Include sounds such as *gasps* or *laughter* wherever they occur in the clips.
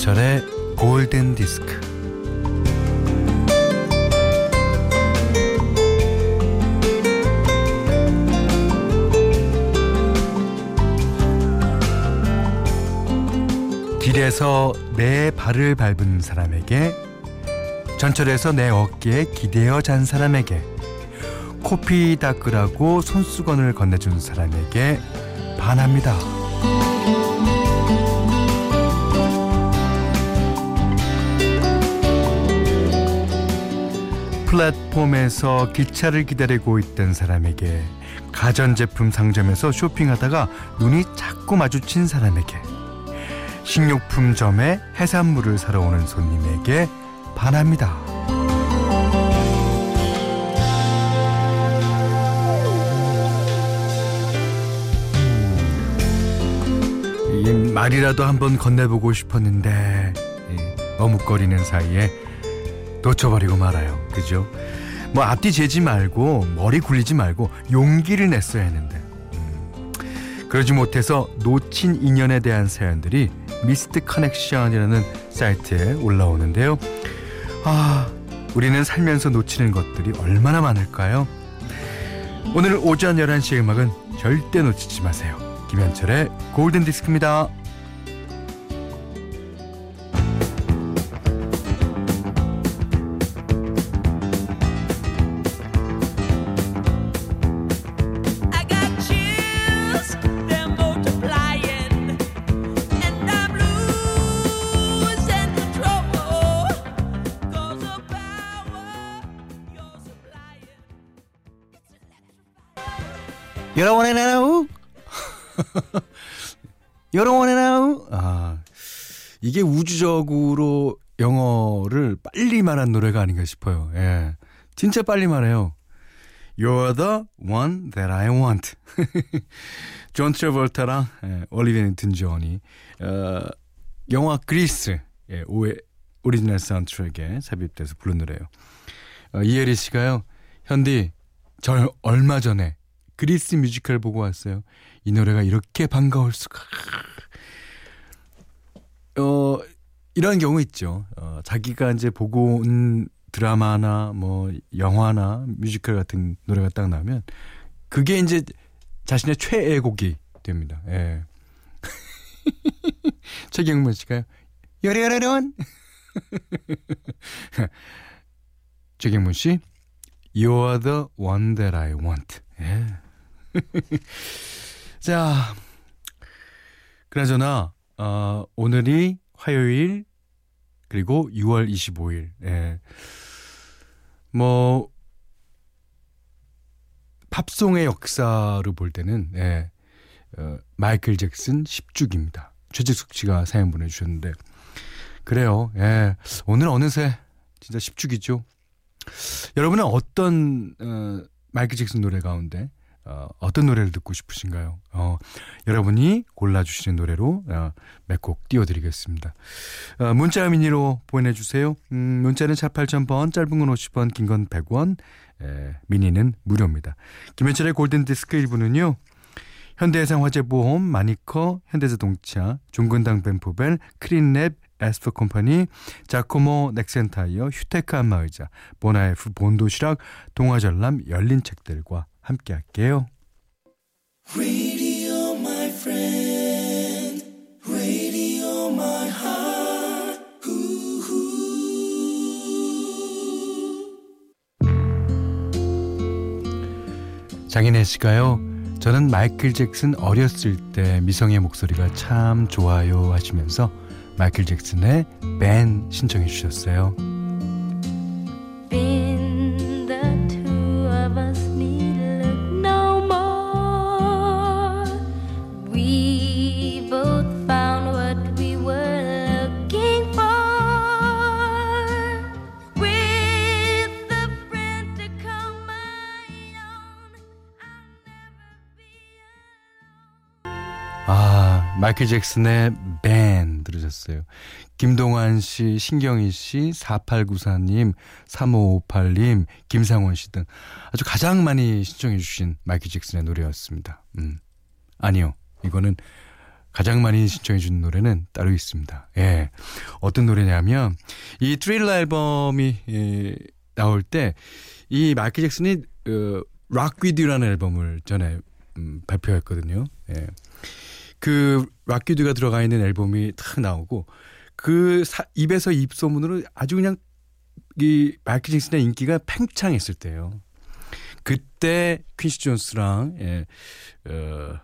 김현철의 골든 디스크. 길에서 내 발을 밟은 사람에게 전철에서 내 어깨에 기대어 잔 사람에게 코피 닦으라고 손수건을 건네준 사람에게 반합니다. 플랫폼에서 기차를 기다리고 있던 사람에게 가전제품 상점에서 쇼핑하다가 눈이 자꾸 마주친 사람에게 식료품점에 해산물을 사러 오는 손님에게 반합니다. 이 말이라도 한번 건네보고 싶었는데 머뭇거리는 사이에 놓쳐버리고 말아요. 그죠? 뭐 앞뒤 재지 말고 머리 굴리지 말고 용기를 냈어야 했는데 음, 그러지 못해서 놓친 인연에 대한 사연들이 미스트 커넥션이라는 사이트에 올라오는데요. 아, 우리는 살면서 놓치는 것들이 얼마나 많을까요? 오늘 오전 11시의 음악은 절대 놓치지 마세요. 김현철의 골든 디스크입니다. 여러분의 나우 *laughs* 여러분의 나우 아 이게 우주적으로 영어를 빨리 말한 노래가 아닌가 싶어요. 예. 진짜 빨리 말해요. You're the one that I want. *laughs* 존 트래볼타랑 예, 올리비아 뉴튼 존이 어, 영화 그리스 예, 오에 오리지널 사운드트랙에 삽입돼서 부른 노래예요. 어, 이혜리 씨가요. 현디 저 얼마 전에 그리스 뮤지컬 보고 왔어요. 이 노래가 이렇게 반가울 수가. 어, 이런 경우 있죠. 어, 자기가 이제 보고 온 드라마나 뭐 영화나 뮤지컬 같은 노래가 딱 나오면 그게 이제 자신의 최애 곡이 됩니다. 예. *laughs* 최경문 씨가요. 요리요리론. *laughs* 최경문 씨. You're the one that I want. 예. *laughs* 자, 그나저나 어, 오늘이 화요일 그리고 6월 25일. 예. 뭐 팝송의 역사로 볼 때는 예. 어, 마이클 잭슨 10주기입니다. 최재숙 씨가 사연 보내주셨는데 그래요. 예. 오늘 어느새 진짜 10주기죠. 여러분은 어떤 어, 마이클 잭슨 노래 가운데 어, 어떤 노래를 듣고 싶으신가요? 어, 여러분이 골라주시는 노래로 어, 몇곡 띄워드리겠습니다. 어, 문자 미니로 보내주세요. 음, 문자는 4 8000번, 짧은 건 50원, 긴 건 100원, 에, 미니는 무료입니다. 김현철의 골든디스크 1부는요. 현대해상화재보험, 마니커, 현대자동차, 종근당 벤포벨, 크린랩, 에스퍼 컴퍼니, 자코모 넥센타이어, 휴테크 안마의자, 보나에프 본도시락, 동화전람, 열린 책들과 함께 할게요. Radio, my friend. Radio, my heart. Ooh, 장인혜 씨가요. 저는 마이클 잭슨 어렸을 때 미성의 목소리가 참 좋아요 하시면서 마이클 잭슨의 밴 신청해 주셨어요. 마이클 잭슨의 Ben 들으셨어요. 김동환 씨, 신경희 씨, 4894님, 3558님, 김상원 씨 등 아주 가장 많이 신청해 주신 마이클 잭슨의 노래였습니다. 음. 아니요. 이거는 가장 많이 신청해 준 노래는 따로 있습니다. 예. 어떤 노래냐면 이 트릴러 앨범이 예, 나올 때 이 마이클 잭슨이 어, Rock With라는 앨범을 전에 음, 발표했거든요. 예. 그 락귀드가 들어가 있는 앨범이 탁 나오고 그 사- 입에서 입소문으로 아주 그냥 이 마이클 잭슨의 인기가 팽창했을 때예요. 그때 퀸시 존스랑 예, 어,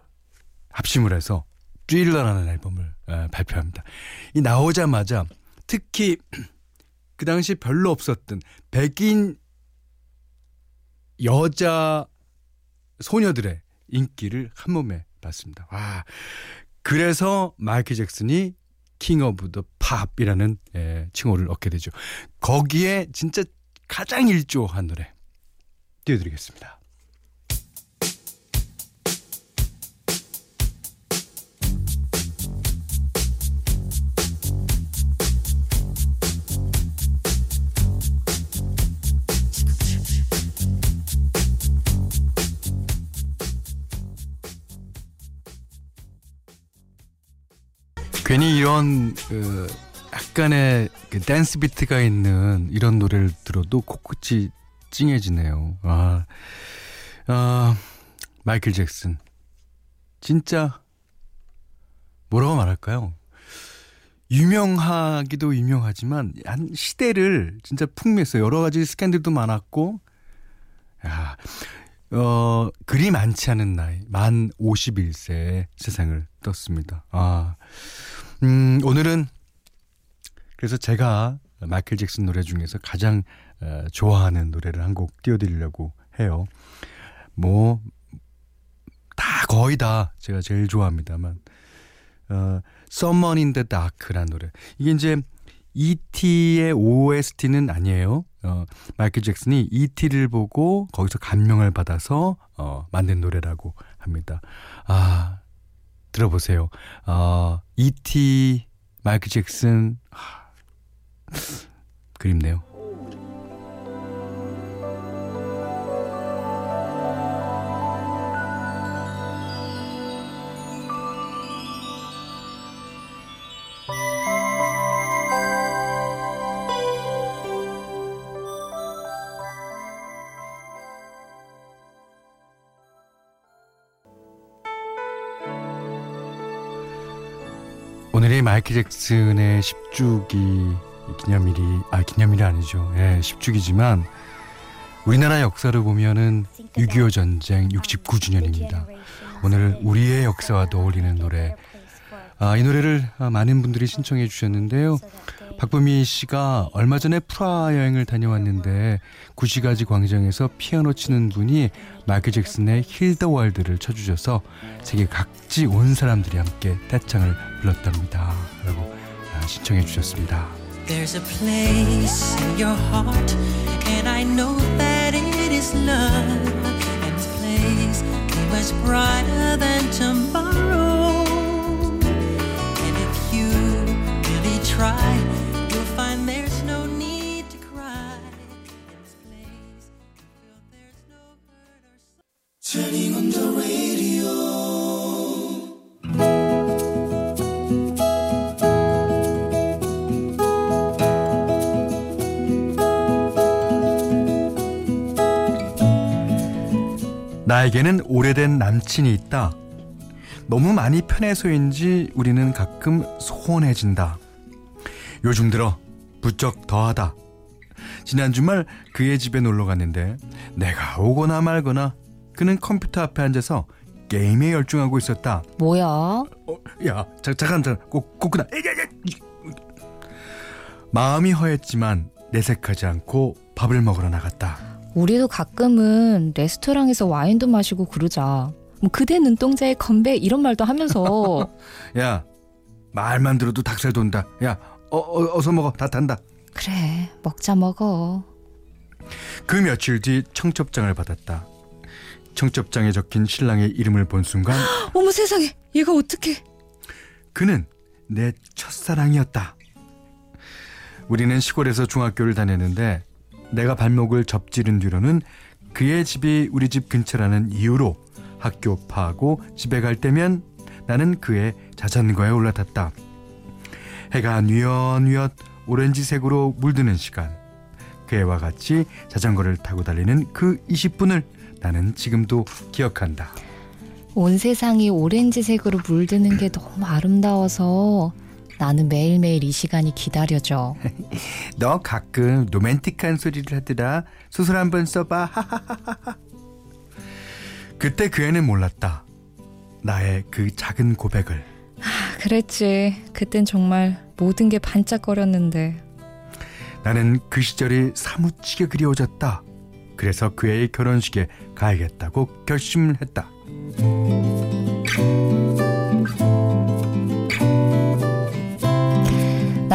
합심을 해서 드릴러라는 앨범을 예, 발표합니다. 이 나오자마자 특히 그 당시 별로 없었던 백인 여자 소녀들의 인기를 한 몸에 받습니다. 와, 그래서 마이클 잭슨이 King of the Pop이라는 예, 칭호를 얻게 되죠. 거기에 진짜 가장 일조한 노래 띄워드리겠습니다. 괜히 이런 그 약간의 그 댄스 비트가 있는 이런 노래를 들어도 코끝이 찡해지네요. 아, 아 마이클 잭슨 진짜 뭐라고 말할까요? 유명하기도 유명하지만 한 시대를 진짜 풍미했어요. 여러 가지 스캔들도 많았고, 야, 어, 그리 많지 않은 나이, 만 51세에 세상을 떴습니다. 아, 음, 오늘은 그래서 제가 마이클 잭슨 노래 중에서 가장 어, 좋아하는 노래를 한 곡 띄워드리려고 해요. 뭐, 다 거의 다 제가 제일 좋아합니다만, 어, Someone in the Dark라는 노래. 이게 이제 E.T.의 OST는 아니에요. 어, 마이클 잭슨이 E.T.를 보고 거기서 감명을 받아서 어, 만든 노래라고 합니다. 아, 들어보세요. 어, E.T. 마이클 잭슨 하, 그립네요. 마이클 잭슨의 10주기 기념일이 아 기념일이 아니죠. 예, 10주기지만 우리나라 역사를 보면은 6.25 전쟁 69주년입니다. 오늘 우리의 역사와도 어울리는 노래. 아, 이 노래를 아, 많은 분들이 신청해 주셨는데요. 박보미 씨가 얼마 전에 프라하 여행을 다녀왔는데 구시가지 광장에서 피아노 치는 분이 마이클 잭슨의 Heal the World를 쳐주셔서 세계 각지 온 사람들이 함께 떼창을 불렀답니다. 라고 아, 신청해 주셨습니다. There's a place in your heart, and I know that it is love. And this place much brighter than tomorrow. 나에게는 오래된 남친이 있다. 너무 많이 편해서인지 우리는 가끔 소원해진다. 요즘 들어 부쩍 더하다. 지난 주말 그의 집에 놀러 갔는데 내가 오거나 말거나 그는 컴퓨터 앞에 앉아서 게임에 열중하고 있었다. 뭐야? 어, 야, 자, 잠깐, 잠깐, 꼭, 꼭구나. 마음이 허했지만 내색하지 않고 밥을 먹으러 나갔다. 우리도 가끔은 레스토랑에서 와인도 마시고 그러자. 뭐 그대 눈동자의 건배 이런 말도 하면서 *laughs* 야, 말만 들어도 닭살 돈다. 야, 어, 어, 어서 먹어. 다 탄다. 그래 먹자 먹어. 그 며칠 뒤 청첩장을 받았다. 청첩장에 적힌 신랑의 이름을 본 순간 *gasps* 어머 세상에 얘가 어떻게? 그는 내 첫사랑이었다. 우리는 시골에서 중학교를 다녔는데 내가 발목을 접지른 뒤로는 그의 집이 우리 집 근처라는 이유로 학교 파하고 집에 갈 때면 나는 그의 자전거에 올라탔다. 해가 뉘엿뉘엿 오렌지색으로 물드는 시간. 그애와 같이 자전거를 타고 달리는 그 20분을 나는 지금도 기억한다. 온 세상이 오렌지색으로 물드는 게 너무 아름다워서 나는 매일매일 이 시간이 기다려져. *laughs* 너 가끔 로맨틱한 소리를 하더라. 수술 한번 써봐. 그때 그 애는 몰랐다. 나의 그 작은 고백을. 아, 그랬지. 그땐 정말 모든 게 반짝거렸는데. 나는 그 시절이 사무치게 그리워졌다. 그래서 그 애의 결혼식에 가야겠다고 결심을 했다.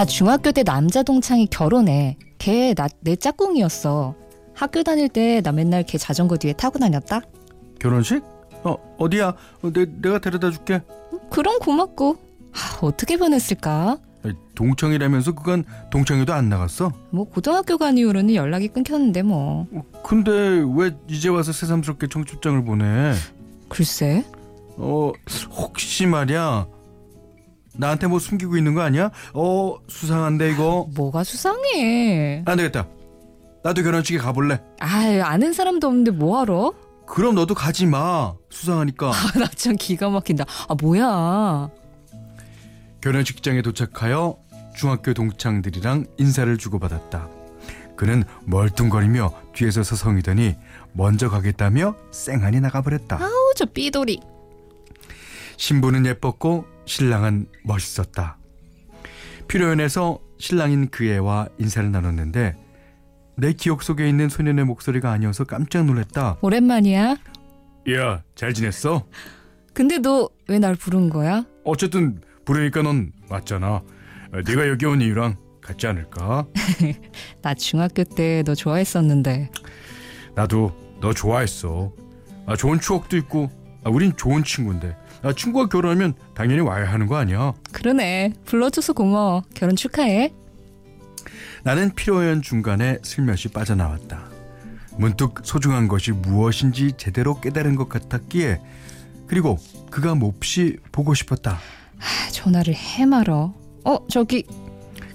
나 중학교 때 남자 동창이 결혼해. 걔 나 내 짝꿍이었어. 학교 다닐 때 나 맨날 걔 자전거 뒤에 타고 다녔다. 결혼식? 어 어디야? 어, 내, 내가 데려다 줄게. 그럼 고맙고. 아, 어떻게 변했을까? 아이, 동창이라면서 그건 동창회도 안 나갔어? 뭐 고등학교 간 이후로는 연락이 끊겼는데 뭐. 어, 근데 왜 이제 와서 새삼스럽게 청첩장을 보내? 글쎄. 어 혹시 말이야 나한테 뭐 숨기고 있는 거 아니야? 어 수상한데 이거 뭐가 수상해. 안 되겠다. 나도 결혼식에 가볼래. 아, 아는 사람도 없는데 뭐하러? 그럼 너도 가지 마. 수상하니까. 아, 나 참 기가 막힌다. 아, 뭐야. 결혼식장에 도착하여 중학교 동창들이랑 인사를 주고받았다. 그는 멀뚱거리며 뒤에서 서성이더니 먼저 가겠다며 쌩하니 나가버렸다. 아우, 저 삐돌이. 신부는 예뻤고 신랑은 멋있었다. 피로연에서 신랑인 그 애와 인사를 나눴는데 내 기억 속에 있는 소년의 목소리가 아니어서 깜짝 놀랐다. 오랜만이야. 야, 잘 지냈어? 근데 너 왜 날 부른 거야? 어쨌든 부르니까 넌 맞잖아. 어, 네가 여기 온 이유랑 같지 않을까? *laughs* 나 중학교 때 너 좋아했었는데. 나도 너 좋아했어. 아, 좋은 추억도 있고, 아, 우린 좋은 친구인데. 아, 친구가 결혼하면 당연히 와야 하는 거 아니야? 그러네. 불러줘서 고마워. 결혼 축하해. 나는 피로연 중간에 슬며시 빠져나왔다. 문득 소중한 것이 무엇인지 제대로 깨달은 것 같았기에 그리고 그가 몹시 보고 싶었다. 아, 전화를 해 말어. 어, 저기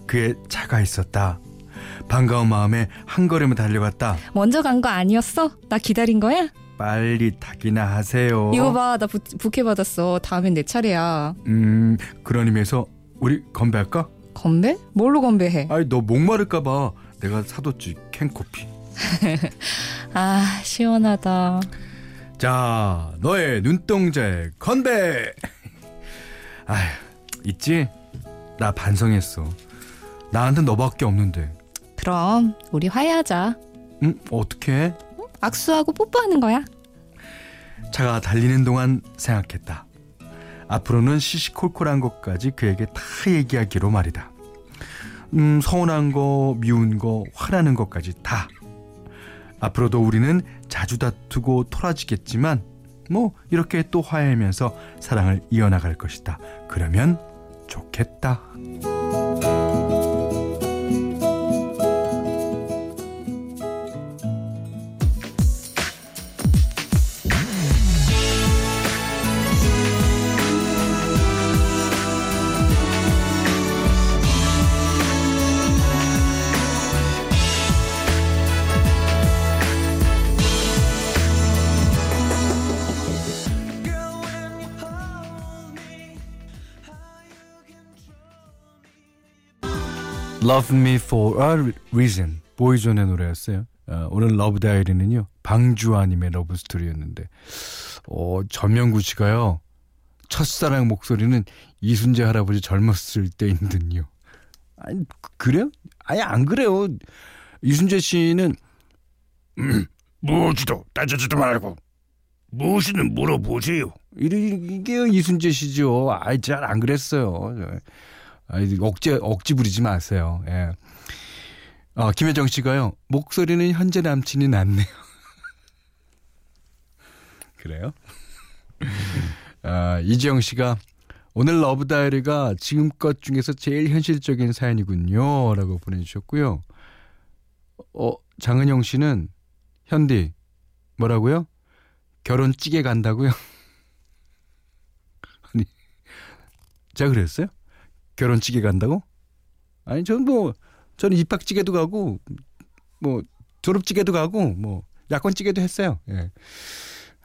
그의 차가 있었다. 반가운 마음에 한 걸음을 달려갔다. 먼저 간 거 아니었어? 나 기다린 거야? 빨리 타기나 하세요. 이거 봐, 나 부, 부케 받았어. 다음엔 내 차례야. 음, 그런 의미에서 우리 건배할까? 건배? 뭘로 건배해? 아이, 너 목마를까봐 내가 사뒀지 캔커피. *laughs* 아, 시원하다. 자, 너의 눈동자에 건배! *laughs* 아휴, 있지? 나 반성했어. 나한테 너밖에 없는데. 그럼 우리 화해하자. 응? 어떻게? 악수하고 뽀뽀하는 거야. 차가 달리는 동안 생각했다. 앞으로는 시시콜콜한 것까지 그에게 다 얘기하기로 말이다. 음, 서운한 거, 미운 거, 화나는 것까지 다. 앞으로도 우리는 자주 다투고 토라지겠지만, 뭐, 이렇게 또 화해하면서 사랑을 이어나갈 것이다. 그러면 좋겠다. Love Me For A Reason 보이존의 노래였어요. 어, 오늘 Love Diary는요 방주아님의 Love Story였는데 어, 전명구 씨가요 첫사랑 목소리는 이순재 할아버지 젊었을 때인 듯요. 아니 그- 그래요? 아니 안 그래요. 이순재 씨는 음, 묻지도 따지지도 말고 무엇이든 물어보세요. 이게 이순재 씨죠. 아이 잘 안 그랬어요. 아이 억지 억지 부리지 마세요. 예. 아 김혜정 씨가요 목소리는 현재 남친이 낫네요. *laughs* 그래요? 아 이지영 씨가 오늘 Love Diary가 지금껏 중에서 제일 현실적인 사연이군요라고 보내주셨고요. 어 장은영 씨는 현디 뭐라고요? 결혼 찌개 간다고요? *laughs* 아니 제가 그랬어요? 결혼찌개 간다고? 아니, 전 뭐, 저는 입학찌개도 가고, 뭐, 졸업찌개도 가고, 뭐, 야권찌개도 했어요. 예.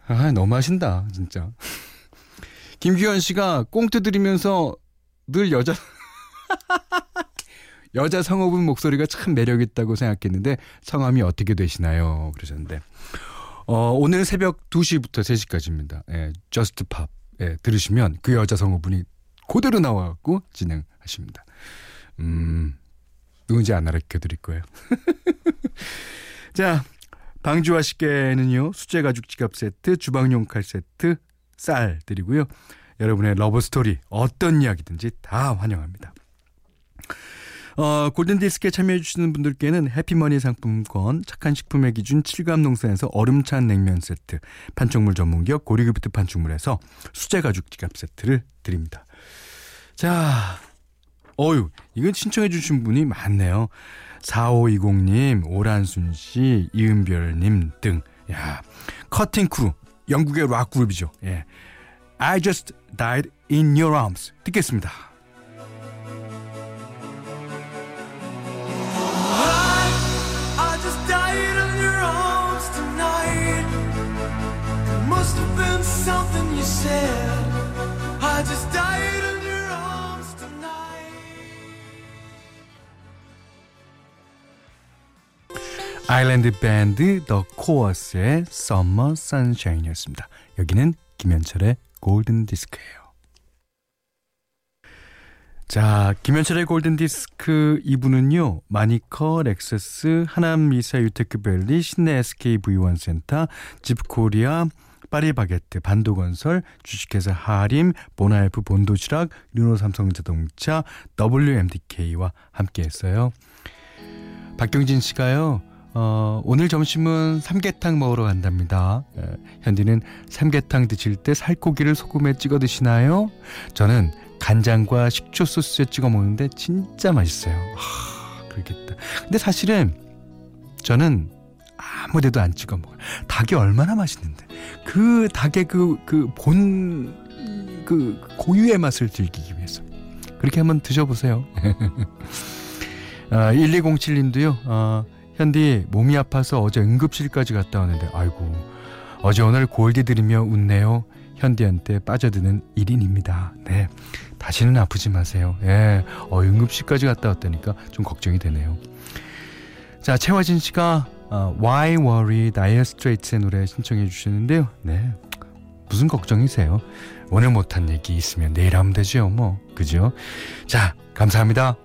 아, 너무 하신다, 진짜. *laughs* 김규현 씨가 꽁트 들으면서 늘 여자, *laughs* 여자 성우분 목소리가 참 매력 있다고 생각했는데 성함이 어떻게 되시나요? 그러셨는데. 어, 오늘 새벽 2시부터 3시까지입니다. 예, 저스트 팝. 예, 들으시면 그 여자 성우분이 그대로 나와갖고 진행하십니다. 음, 누군지 안 알려켜 드릴 거예요. *laughs* 자, 방주아 씨께는요, 수제 가죽 지갑 세트, 주방용 칼 세트, 쌀 드리고요. 여러분의 Love Story, 어떤 이야기든지 다 환영합니다. 어, 골든디스크에 참여해주시는 분들께는 해피머니 상품권, 착한 식품의 기준 칠갑농산에서 얼음찬 냉면 세트, 판촉물 전문기업 고려기프트 판촉물에서 수제 가죽 지갑 세트를 드립니다. 자, 어유 이건 신청해주신 분이 많네요. 4520님, 오란순 씨, 이은별님 등. 야, 커팅 크루, 영국의 락 그룹이죠. 예. I just died in your arms. 듣겠습니다. 아 아일랜드 밴드 더 코어스의 Summer Sunshine이었습니다. 여기는 김현철의 골든 디스크예요. 자, 김현철의 골든 디스크 2부는요. 마니커, 렉서스, 하남 미사 유테크밸리, 신내 SKV1 센터, 집코리아, 파리바게트, 반도건설, 주식회사 하림, 보나이프 본도시락, 르노삼성자동차, WMDK와 함께했어요. 박경진 씨가요. 어, 오늘 점심은 삼계탕 먹으러 간답니다. 에, 현디는 삼계탕 드실 때 살코기를 소금에 찍어 드시나요? 저는 간장과 식초 소스에 찍어 먹는데 진짜 맛있어요. 하, 그러겠다. 근데 사실은 저는 아무 데도 안 찍어 먹어요. 닭이 얼마나 맛있는데. 그 닭의 그, 그 본, 그 고유의 맛을 즐기기 위해서. 그렇게 한번 드셔보세요. *laughs* 아, 1207님도요, 어, 현디 몸이 아파서 어제 응급실까지 갔다 왔는데, 아이고, 어제 오늘 골디 들으며 웃네요. 현디한테 빠져드는 1인입니다. 네. 다시는 아프지 마세요. 예. 어, 응급실까지 갔다 왔다니까 좀 걱정이 되네요. 자, 최화진 씨가 어, Why Worry Dire Straits의 노래 신청해 주시는데요. 네. 무슨 걱정이세요? 오늘 못한 얘기 있으면 내일 하면 되죠, 뭐. 그죠? 자, 감사합니다.